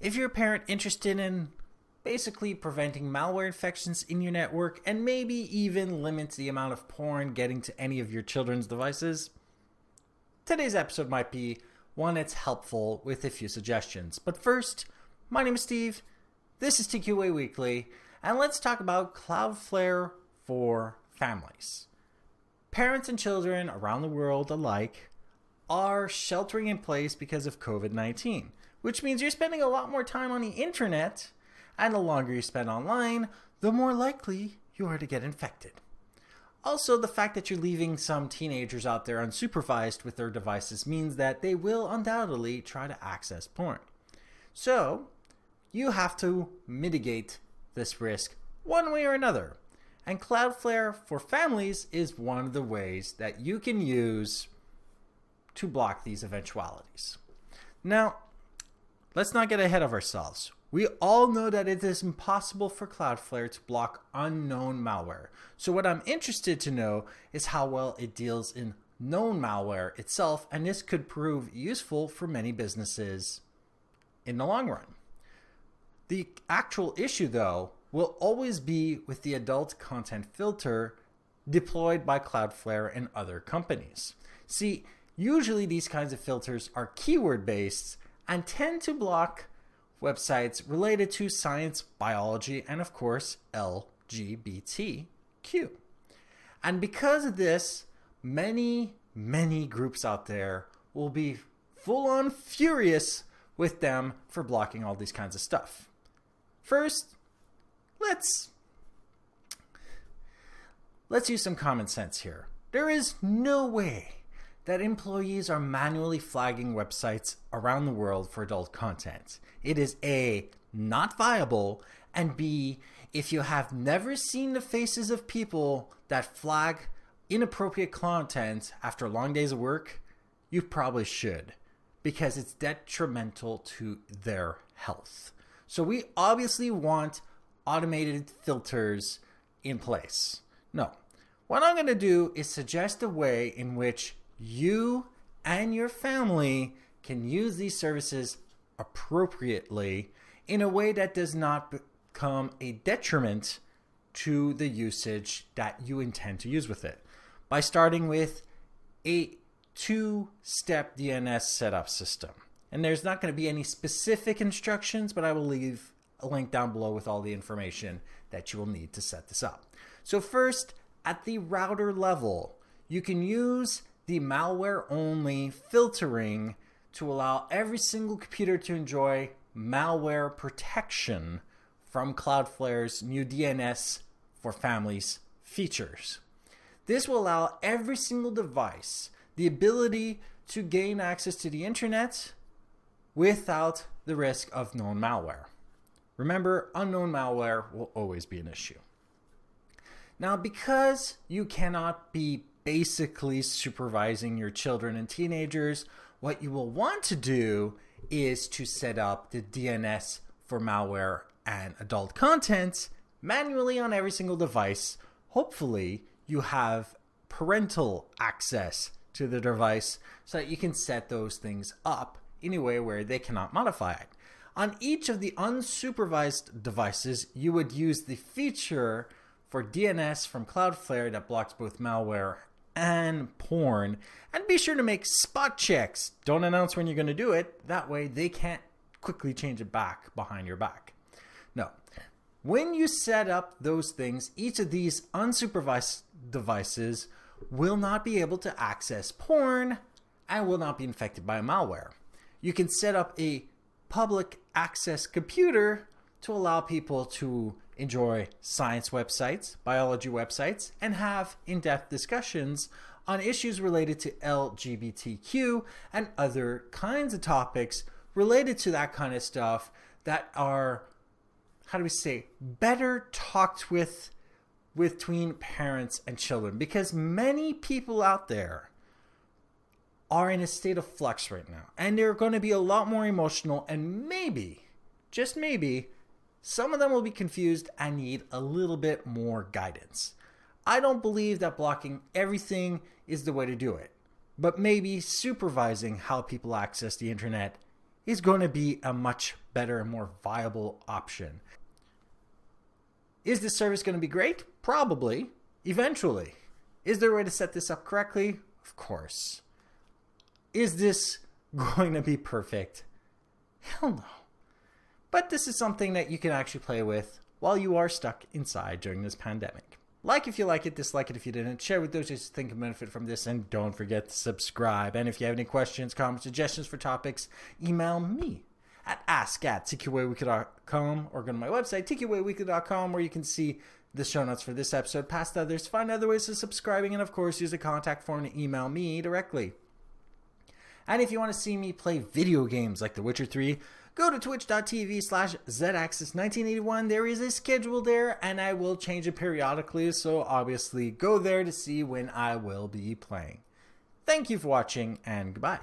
If you're a parent interested in basically preventing malware infections in your network and maybe even limits the amount of porn getting to any of your children's devices, today's episode might be one that's helpful with a few suggestions. But first, my name is Steve, this is TQA Weekly, and let's talk about Cloudflare for families. Parents and children around the world alike are sheltering in place because of COVID 19, which means you're spending a lot more time on the internet and the longer you spend online, the more likely you are to get infected. Also, the fact that you're leaving some teenagers out there unsupervised with their devices means that they will undoubtedly try to access porn. So, you have to mitigate this risk one way or another. And Cloudflare for families is one of the ways that you can use to block these eventualities. Now, let's not get ahead of ourselves. We all know that it is impossible for Cloudflare to block unknown malware. So what I'm interested to know is how well it deals in known malware itself, and this could prove useful for many businesses in the long run. The actual issue, though, will always be with the adult content filter deployed by Cloudflare and other companies. See, usually these kinds of filters are keyword based and tend to block websites related to science, biology, and of course, LGBTQ. And because of this, many, many groups out there will be full on furious with them for blocking all these kinds of stuff. First, let's let's use some common sense here. There is no way that employees are manually flagging websites around the world for adult content. It is A, not viable, and B, if you have never seen the faces of people that flag inappropriate content after long days of work, you probably should because it's detrimental to their health. So we obviously want automated filters in place. No. What I'm going to do is suggest a way in which you and your family can use these services appropriately in a way that does not become a detriment to the usage that you intend to use with it. By starting with a two step DNS setup system. And there's not going to be any specific instructions, but I will leave a link down below with all the information that you will need to set this up. So, first, at the router level, you can use the malware only filtering to allow every single computer to enjoy malware protection from Cloudflare's new DNS for families features. This will allow every single device the ability to gain access to the internet without the risk of known malware. Remember, unknown malware will always be an issue. Now, because you cannot be basically supervising your children and teenagers, what you will want to do is to set up the DNS for malware and adult content manually on every single device. Hopefully, you have parental access to the device so that you can set those things up in a way where they cannot modify it. On each of the unsupervised devices, you would use the feature for DNS from Cloudflare that blocks both malware and porn. And be sure to make spot checks. Don't announce when you're going to do it. That way they can't quickly change it back behind your back. No. When you set up those things, each of these unsupervised devices will not be able to access porn and will not be infected by malware. You can set up a public access computer to allow people to enjoy science websites, biology websites, and have in depth discussions on issues related to LGBTQ and other kinds of topics related to that kind of stuff that are, how do we say, better talked with between parents and children. Because many people out there are in a state of flux right now, and they're going to be a lot more emotional and maybe, just maybe, some of them will be confused and need a little bit more guidance. I don't believe that blocking everything is the way to do it, but maybe supervising how people access the internet is going to be a much better and more viable option. Is this service going to be great? Probably. Eventually. Is there a way to set this up correctly? Of course. Is this going to be perfect? Hell no. But this is something that you can actually play with while you are stuck inside during this pandemic. Like if you like it, dislike it if you didn't. Share with those who think can benefit from this, and don't forget to subscribe. And if you have any questions, comments, suggestions for topics, email me at ask at tqaweekly.com or go to my website, tqaweekly.com, where you can see the show notes for this episode, past others, find other ways of subscribing, and of course, use the contact form to email me directly. And if you want to see me play video games like The Witcher 3, go to twitch.tv slash zaxis1981. There is a schedule there, and I will change it periodically, so obviously go there to see when I will be playing. Thank you for watching, and goodbye.